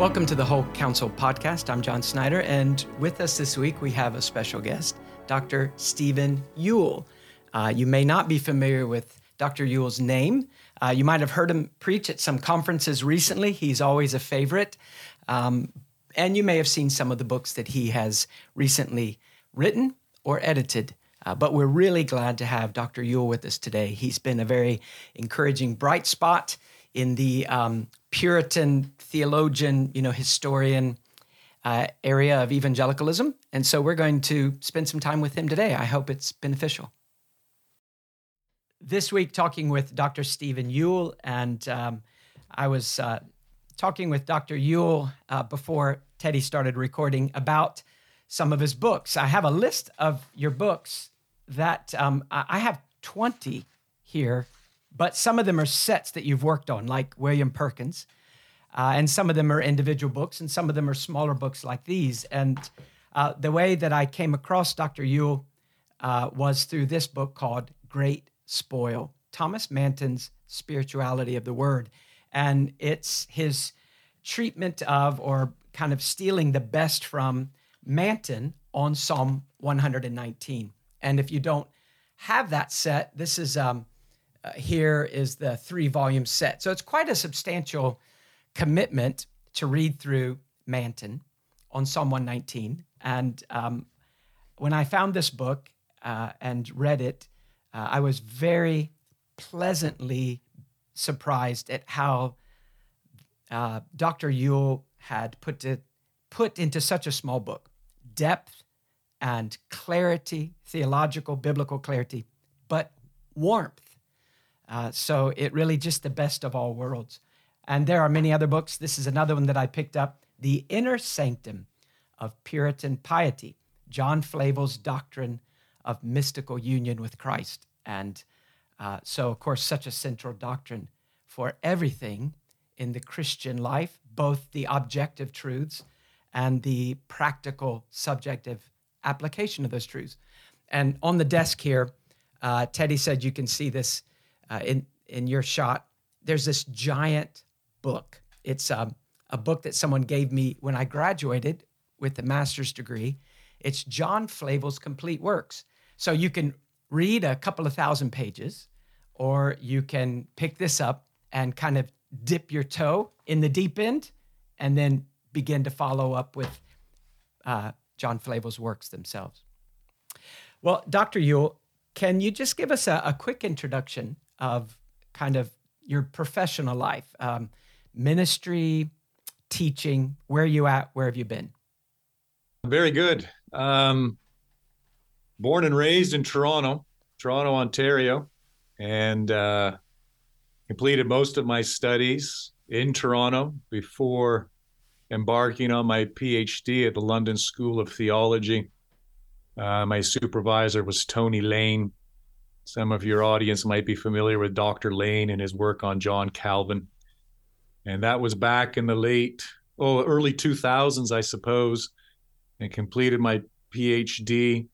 Welcome to the Whole Counsel podcast. I'm John Snyder, and with us this week we have a special guest, Dr. Stephen Yuille. Uh, you may not be familiar with Dr. Yuille's name. Uh, you might have heard him preach at some conferences recently. He's always a favorite. Um, and you may have seen some of the books that he has recently written or edited. Uh, but we're really glad to have Dr. Yuille with us today. He's been a very encouraging bright spot in the um, Puritan theologian, you know, historian uh, area of evangelicalism. And so we're going to spend some time with him today. I hope it's beneficial. This week, talking with Dr. Stephen Yuille, and um, I was uh, talking with Dr. Yuille uh, before Teddy started recording about some of his books. I have a list of your books that um, I have 20 here but some of them are sets that you've worked on, like William Perkins. Uh, and some of them are individual books, and some of them are smaller books like these. And uh, the way that I came across Dr. Yuille uh, was through this book called Great Spoil Thomas Manton's Spirituality of the Word. And it's his treatment of, or kind of stealing the best from Manton on Psalm 119. And if you don't have that set, this is um, uh, here is the three volume set. So it's quite a substantial commitment to read through Manton on Psalm 119. And um, when I found this book uh, and read it, uh, I was very pleasantly surprised at how uh, Dr. Yuille had put it put into such a small book depth and clarity, theological, biblical clarity, but warmth uh, so it really just the best of all worlds. And there are many other books. This is another one that I picked up The Inner Sanctum of Puritan Piety, John Flavel's Doctrine of Mystical Union with Christ. And uh, so, of course, such a central doctrine for everything in the Christian life, both the objective truths and the practical subjective application of those truths. And on the desk here, uh, Teddy said you can see this uh, in in your shot, there's this giant book. It's um, a book that someone gave me when I graduated with a master's degree. It's John Flavel's Complete Works. So you can read a couple of thousand pages, or you can pick this up and kind of dip your toe in the deep end, and then begin to follow up with uh, John Flavel's works themselves. Well, Dr. Yuille, can you just give us a, a quick introduction of kind of your professional life, um, ministry, teaching. Where are you at? Where have you been? Very good. Um, born and raised in Toronto, Toronto, Ontario, and uh, completed most of my studies in Toronto before embarking on my PhD at the London School of Theology. Uh, my supervisor was Tony Lane, some of your audience might be familiar with Dr. Lane and his work on John Calvin. And that was back in the late, oh, early 2000s, I suppose, and completed my PhD.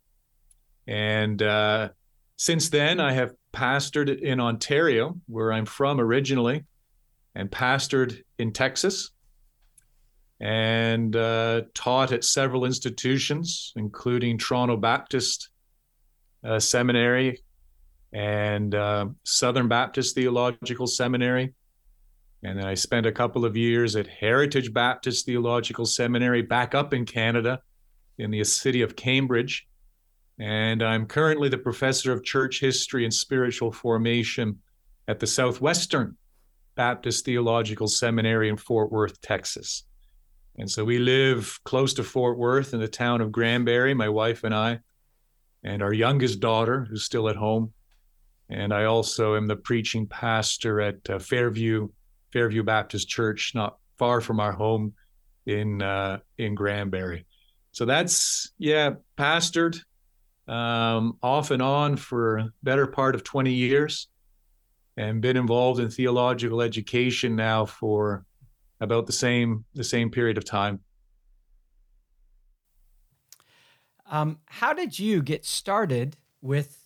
And uh, since then, I have pastored in Ontario, where I'm from originally, and pastored in Texas, and uh, taught at several institutions, including Toronto Baptist uh, Seminary, and uh, Southern Baptist Theological Seminary. And then I spent a couple of years at Heritage Baptist Theological Seminary back up in Canada in the city of Cambridge. And I'm currently the professor of church history and spiritual formation at the Southwestern Baptist Theological Seminary in Fort Worth, Texas. And so we live close to Fort Worth in the town of Granbury, my wife and I, and our youngest daughter, who's still at home, and I also am the preaching pastor at uh, Fairview Fairview Baptist Church, not far from our home in uh, in Granbury. So that's yeah, pastored um, off and on for a better part of 20 years, and been involved in theological education now for about the same the same period of time. Um, how did you get started with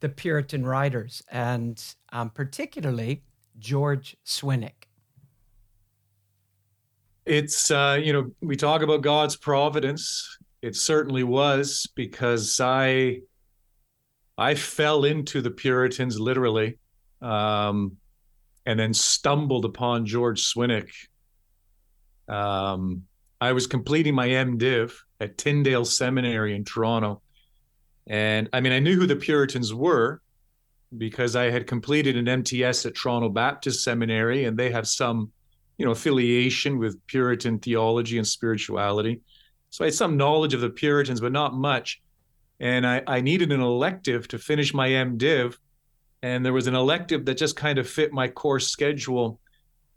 the Puritan writers, and um, particularly George Swinnock. it's uh, you know we talk about God's providence. It certainly was because I I fell into the Puritans literally, um, and then stumbled upon George Swinnock. Um, I was completing my MDiv at Tyndale Seminary in Toronto, and I mean I knew who the Puritans were because I had completed an MTS at Toronto Baptist Seminary, and they have some you know, affiliation with Puritan theology and spirituality. So I had some knowledge of the Puritans, but not much. And I, I needed an elective to finish my MDiv. And there was an elective that just kind of fit my course schedule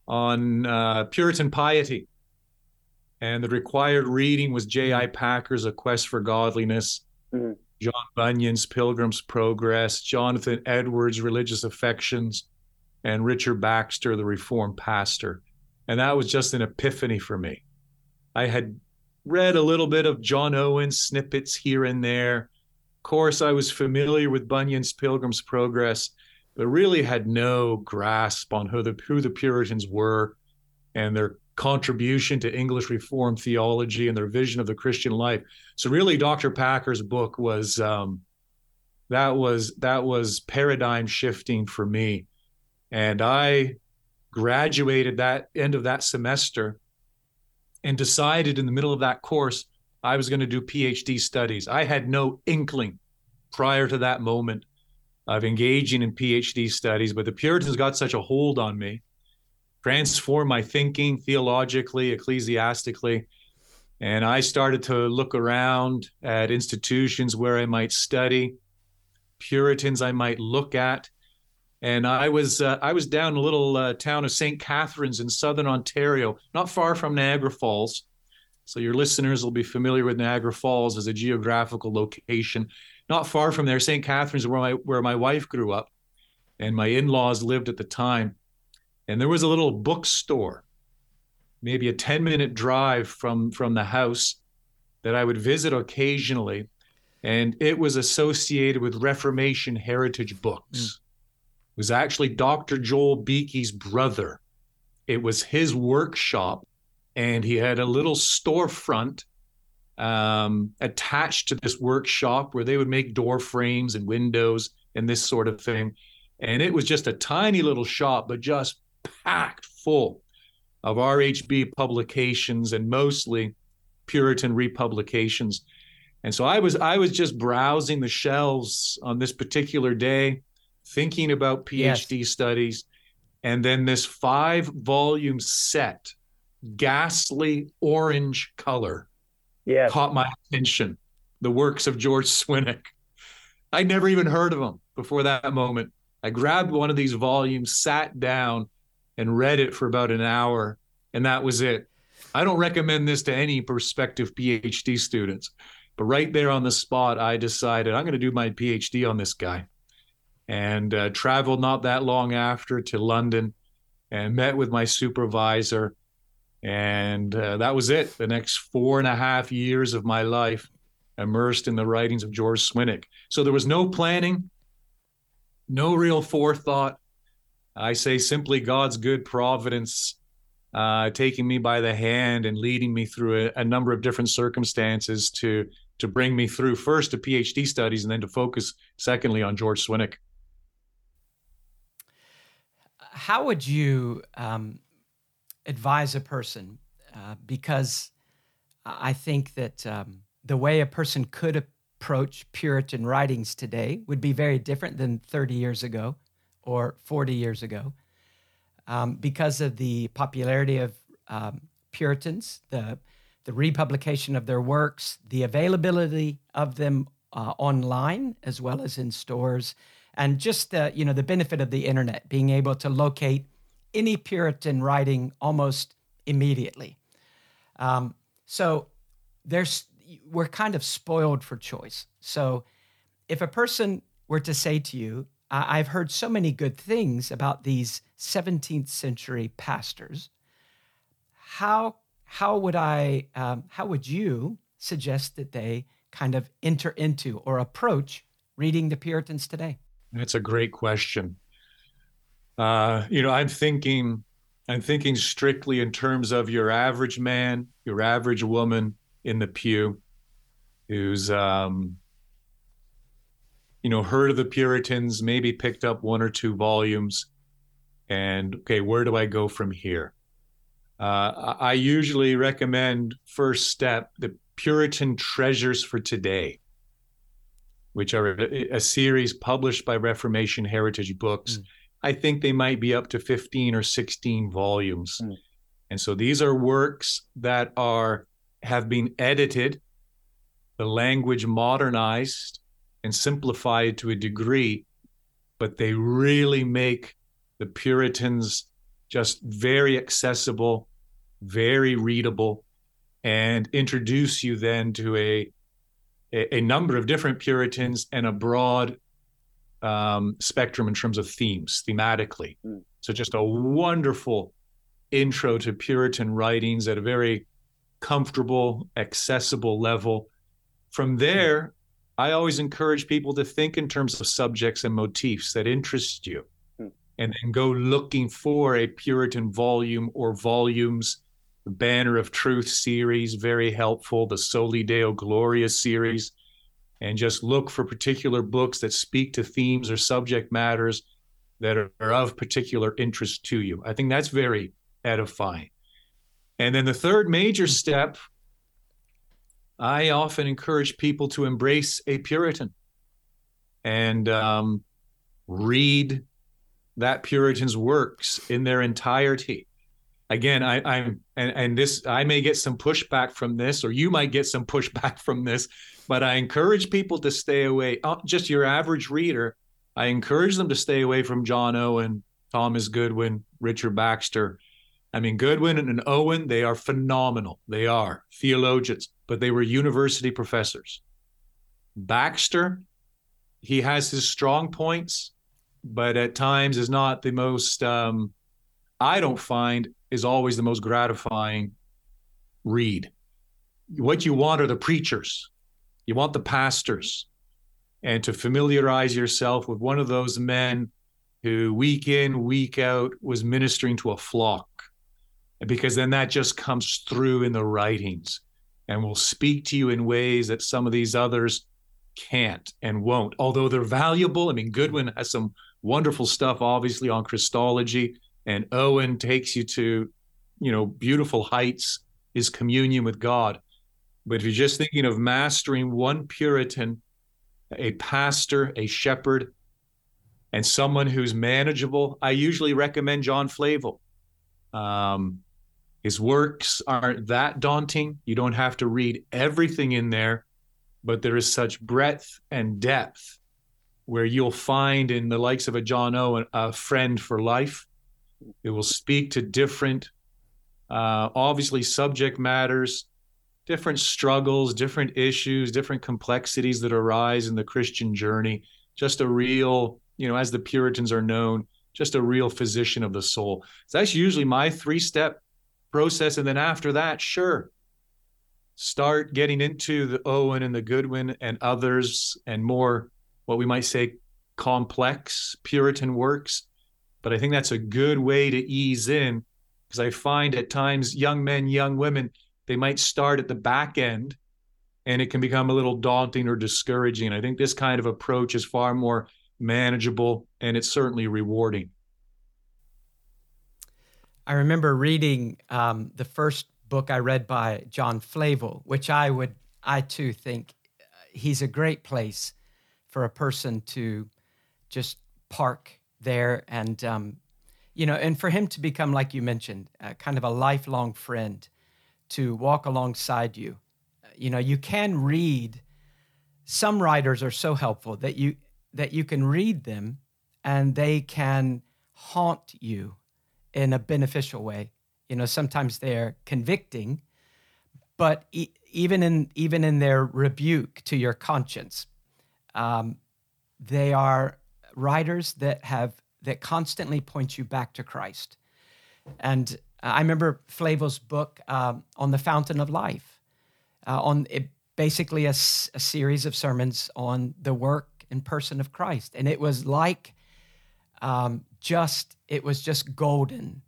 on uh, Puritan piety. And the required reading was J.I. Packer's A Quest for Godliness, mm-hmm. John Bunyan's Pilgrim's Progress, Jonathan Edwards' Religious Affections, and Richard Baxter, the Reformed Pastor. And that was just an epiphany for me. I had read a little bit of John Owen snippets here and there. Of course, I was familiar with Bunyan's Pilgrim's Progress, but really had no grasp on who the, who the Puritans were and their contribution to English Reformed theology and their vision of the Christian life. So really, Dr. Packer's book was um, that was that was paradigm shifting for me, and I graduated that end of that semester and decided in the middle of that course I was going to do PhD studies. I had no inkling prior to that moment of engaging in PhD studies, but the Puritans got such a hold on me, transformed my thinking theologically, ecclesiastically. And I started to look around at institutions where I might study, Puritans I might look at and I was uh, I was down in a little uh, town of St. Catharines in southern Ontario, not far from Niagara Falls. So your listeners will be familiar with Niagara Falls as a geographical location. Not far from there, St. Catharines, where my where my wife grew up, and my in-laws lived at the time. And there was a little bookstore, maybe a ten minute drive from from the house, that I would visit occasionally, and it was associated with Reformation heritage books. Mm was actually Dr. Joel Beeke's brother. It was his workshop, and he had a little storefront um, attached to this workshop where they would make door frames and windows and this sort of thing. And it was just a tiny little shop, but just packed full of RHB publications and mostly Puritan republications. And so I was I was just browsing the shelves on this particular day thinking about PhD yes. studies, and then this five volume set, ghastly orange color, yeah. caught my attention. The works of George Swinnock. I'd never even heard of him before that moment. I grabbed one of these volumes, sat down, and read it for about an hour, and that was it. I don't recommend this to any prospective PhD students, but right there on the spot, I decided I'm going to do my PhD on this guy and uh, traveled not that long after to London and met with my supervisor. And uh, that was it. The next four and a half years of my life immersed in the writings of George Swinnock. So there was no planning, no real forethought. I say simply God's good providence uh, taking me by the hand and leading me through a, a number of different circumstances to to bring me through first to PhD studies and then to focus secondly on George Swinnock how would you um, advise a person? Uh, because I think that um, the way a person could approach Puritan writings today would be very different than 30 years ago or 40 years ago. Um, because of the popularity of um, Puritans, the, the republication of their works, the availability of them uh, online as well as in stores, and just the you know the benefit of the internet, being able to locate any Puritan writing almost immediately. Um, so there's we're kind of spoiled for choice. So if a person were to say to you, I've heard so many good things about these 17th century pastors. How how would I um, how would you suggest that they kind of enter into or approach reading the Puritans today? That's a great question. Uh, you know, I'm thinking I'm thinking strictly in terms of your average man, your average woman in the pew who's um, you know heard of the Puritans, maybe picked up one or two volumes, and okay, where do I go from here? Uh, I usually recommend first step the Puritan Treasures for Today, which are a, a series published by Reformation Heritage Books. Mm. I think they might be up to 15 or 16 volumes. Mm. And so these are works that are have been edited, the language modernized and simplified to a degree, but they really make the Puritans just very accessible, very readable, and introduce you then to a a, a number of different Puritans and a broad um, spectrum in terms of themes, thematically. Mm. So just a wonderful intro to Puritan writings at a very comfortable, accessible level. From there, I always encourage people to think in terms of subjects and motifs that interest you hmm. and then go looking for a Puritan volume or volumes. The Banner of Truth series, very helpful. The Soli Deo Gloria series. And just look for particular books that speak to themes or subject matters that are, are of particular interest to you. I think that's very edifying. And then the third major step I often encourage people to embrace a Puritan and um, read that Puritan's works in their entirety. Again, I, I'm and, and this I may get some pushback from this, or you might get some pushback from this, but I encourage people to stay away. Uh, just your average reader, I encourage them to stay away from John Owen, Thomas Goodwin, Richard Baxter. I mean, Goodwin and Owen, they are phenomenal. They are theologians but they were university professors. Baxter, he has his strong points, but at times is not the most, um, I don't find, is always the most gratifying read. What you want are the preachers, you want the pastors, and to familiarize yourself with one of those men who week in, week out was ministering to a flock. Because then that just comes through in the writings and will speak to you in ways that some of these others can't and won't. Although they're valuable. I mean, Goodwin has some wonderful stuff, obviously, on Christology, and Owen takes you to, you know, beautiful heights, his communion with God. But if you're just thinking of mastering one Puritan, a pastor, a shepherd, and someone who's manageable, I usually recommend John Flavel. Um, his works aren't that daunting. You don't have to read everything in there, but there is such breadth and depth where you'll find in the likes of a John Owen a friend for life. It will speak to different, uh, obviously, subject matters, different struggles, different issues, different complexities that arise in the Christian journey. Just a real, you know, as the Puritans are known, just a real physician of the soul. So that's usually my three step process. And then after that, sure, start getting into the Owen and the Goodwin and others and more what we might say complex Puritan works. But I think that's a good way to ease in because I find at times young men, young women, they might start at the back end and it can become a little daunting or discouraging. I think this kind of approach is far more manageable and it's certainly rewarding. I remember reading um, the first book I read by John Flavel, which I would, I too think uh, he's a great place for a person to just park there and, um, you know, and for him to become, like you mentioned, uh, kind of a lifelong friend to walk alongside you. Uh, you know, you can read. Some writers are so helpful that you that you can read them and they can haunt you in a beneficial way. You know, sometimes they're convicting, but e- even in even in their rebuke to your conscience, um, they are writers that have that constantly point you back to Christ. And I remember Flavel's book um, on the Fountain of Life, uh, on it, basically a, a series of sermons on the work and person of Christ, and it was like um, just it was just golden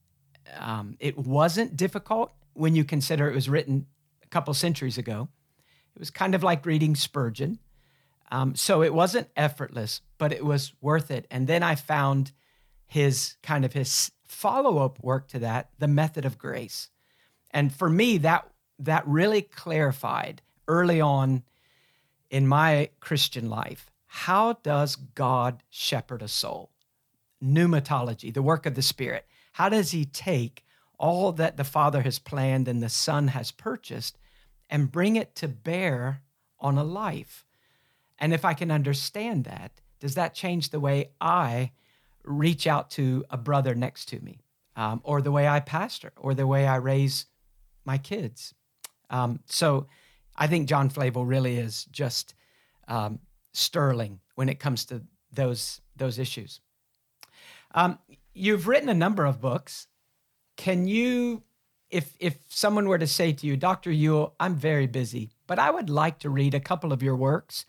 Um, it wasn't difficult when you consider it was written a couple centuries ago. It was kind of like reading Spurgeon. Um, so it wasn't effortless, but it was worth it. And then I found his kind of his follow up work to that, the method of grace. And for me, that that really clarified early on in my Christian life how does God shepherd a soul? Pneumatology, the work of the Spirit. How does He take all that the Father has planned and the Son has purchased and bring it to bear on a life? And if I can understand that, does that change the way I reach out to a brother next to me, um, or the way I pastor, or the way I raise my kids? Um, so I think John Flavel really is just um, sterling when it comes to those those issues. Um, you've written a number of books. Can you, if if someone were to say to you, Dr. Yuille, I'm very busy, but I would like to read a couple of your works.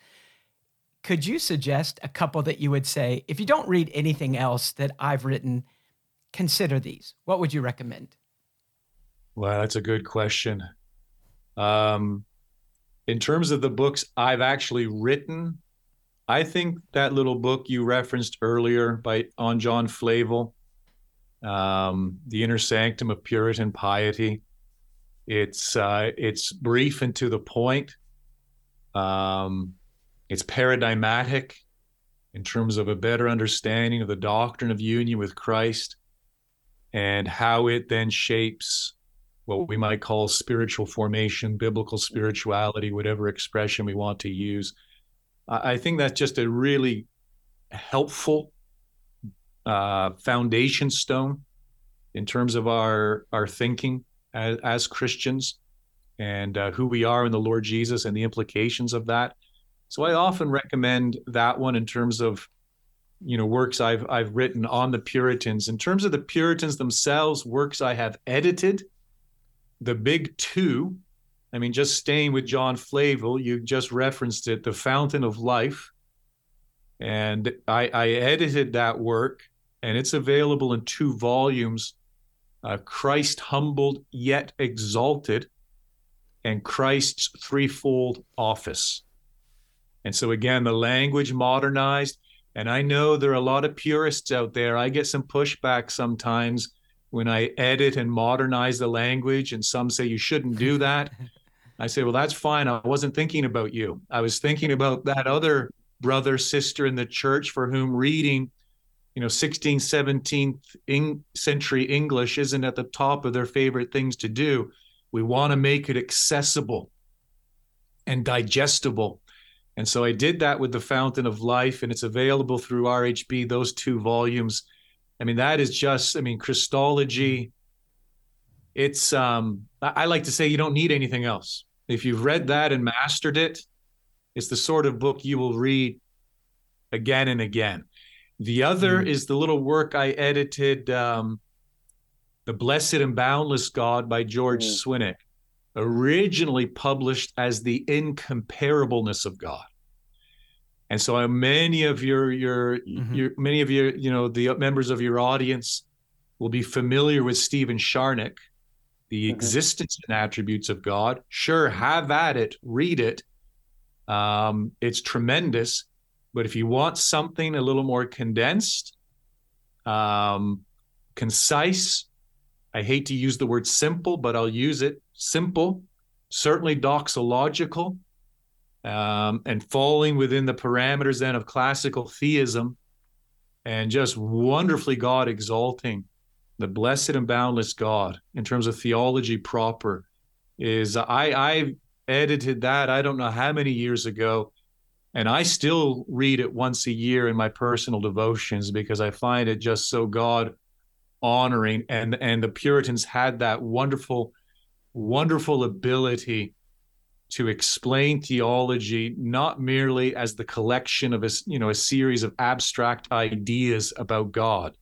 Could you suggest a couple that you would say, if you don't read anything else that I've written, consider these? What would you recommend? Well, that's a good question. Um, in terms of the books I've actually written, I think that little book you referenced earlier by on John Flavel, um, "The Inner Sanctum of Puritan Piety," it's uh, it's brief and to the point. Um, it's paradigmatic in terms of a better understanding of the doctrine of union with Christ and how it then shapes what we might call spiritual formation, biblical spirituality, whatever expression we want to use. I think that's just a really helpful uh, foundation stone in terms of our our thinking as, as Christians and uh, who we are in the Lord Jesus and the implications of that. So I often recommend that one in terms of you know works I've I've written on the Puritans. In terms of the Puritans themselves, works I have edited the big two, I mean, just staying with John Flavel, you just referenced it, The Fountain of Life. And I, I edited that work, and it's available in two volumes uh, Christ Humbled Yet Exalted, and Christ's Threefold Office. And so, again, the language modernized. And I know there are a lot of purists out there. I get some pushback sometimes when I edit and modernize the language, and some say you shouldn't do that. I say, well, that's fine. I wasn't thinking about you. I was thinking about that other brother, sister in the church for whom reading, you know, 16th, 17th century English isn't at the top of their favorite things to do. We want to make it accessible and digestible. And so I did that with The Fountain of Life, and it's available through RHB, those two volumes. I mean, that is just, I mean, Christology. It's, um, I like to say you don't need anything else. If you've read that and mastered it, it's the sort of book you will read again and again. The other mm. is the little work I edited, um, The Blessed and Boundless God by George mm. Swinnock, originally published as The Incomparableness of God. And so uh, many of your your mm-hmm. your many of your you know the members of your audience will be familiar with Stephen Charnock, the mm-hmm. existence and attributes of God. Sure, have at it, read it. Um, it's tremendous, but if you want something a little more condensed, um, concise, I hate to use the word simple, but I'll use it. Simple, certainly doxological um, and falling within the parameters then of classical theism and just wonderfully God exalting the blessed and boundless God in terms of theology proper is I I edited that I don't know how many years ago and I still read it once a year in my personal devotions because I find it just so God honoring and and the Puritans had that wonderful wonderful ability to explain theology not merely as the collection of a you know a series of abstract ideas about God,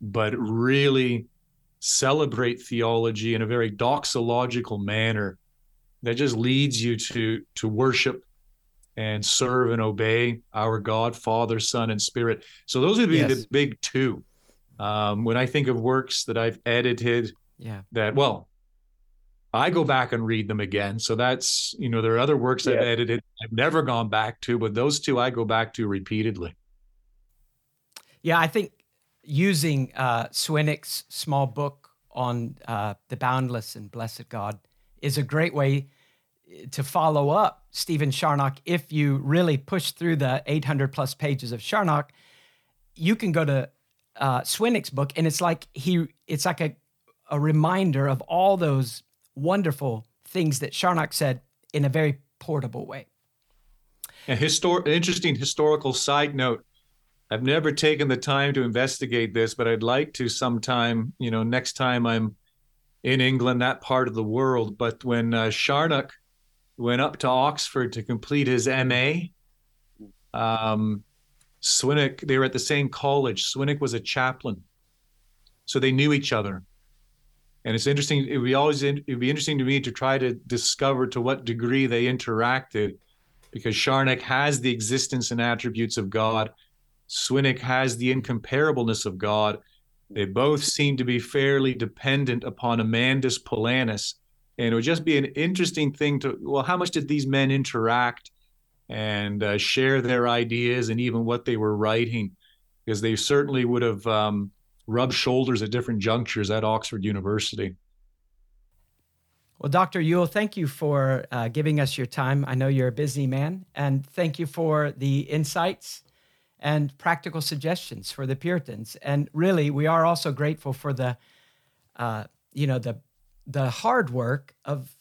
but really celebrate theology in a very doxological manner that just leads you to to worship and serve and obey our God, Father, Son, and Spirit. So those would be yes. the big two. Um, when I think of works that I've edited, yeah, that well, I go back and read them again. So that's you know there are other works yeah. I've edited I've never gone back to, but those two I go back to repeatedly. Yeah, I think using uh, Swinnock's small book on uh, the boundless and blessed God is a great way to follow up Stephen Charnock. If you really push through the 800 plus pages of Charnock, you can go to uh, Swinnock's book, and it's like he, it's like a, a reminder of all those wonderful things that Charnock said in a very portable way. A histor- interesting historical side note. I've never taken the time to investigate this, but I'd like to sometime, you know, next time I'm in England, that part of the world. But when uh, Charnock went up to Oxford to complete his MA, um, Swinnock, they were at the same college. Swinnock was a chaplain. So they knew each other. And it's interesting, it would be always it would be interesting to me to try to discover to what degree they interacted, because Charnock has the existence and attributes of God. Swinnock has the incomparableness of God. They both seem to be fairly dependent upon Amandus Polanus. And it would just be an interesting thing to, well, how much did these men interact and uh, share their ideas and even what they were writing? Because they certainly would have um, rubbed shoulders at different junctures at Oxford University. Well, Dr. Yuille, thank you for uh, giving us your time. I know you're a busy man, and thank you for the insights and practical suggestions for the Puritans. And really, we are also grateful for the, uh, you know, the the hard work of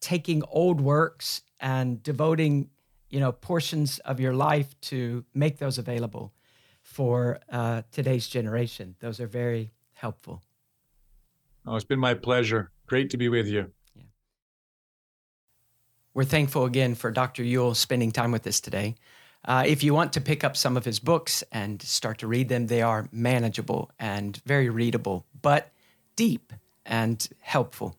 taking old works and devoting, you know, portions of your life to make those available for uh, today's generation. Those are very helpful. Oh, it's been my pleasure. Great to be with you. Yeah. We're thankful again for Dr. Yuille spending time with us today. Uh, if you want to pick up some of his books and start to read them, they are manageable and very readable, but deep and helpful.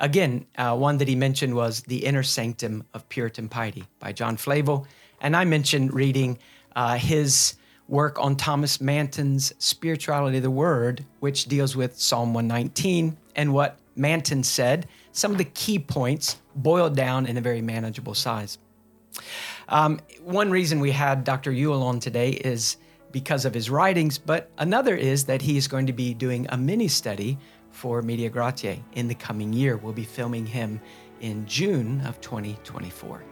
Again, uh, one that he mentioned was The Inner Sanctum of Puritan Piety by John Flavel. And I mentioned reading uh, his work on Thomas Manton's Spirituality of the Word, which deals with Psalm 119 and what Manton said, some of the key points boiled down in a very manageable size. Um, one reason we had Dr. Yuille on today is because of his writings, but another is that he is going to be doing a mini study for Media Gratiae in the coming year. We'll be filming him in June of 2024.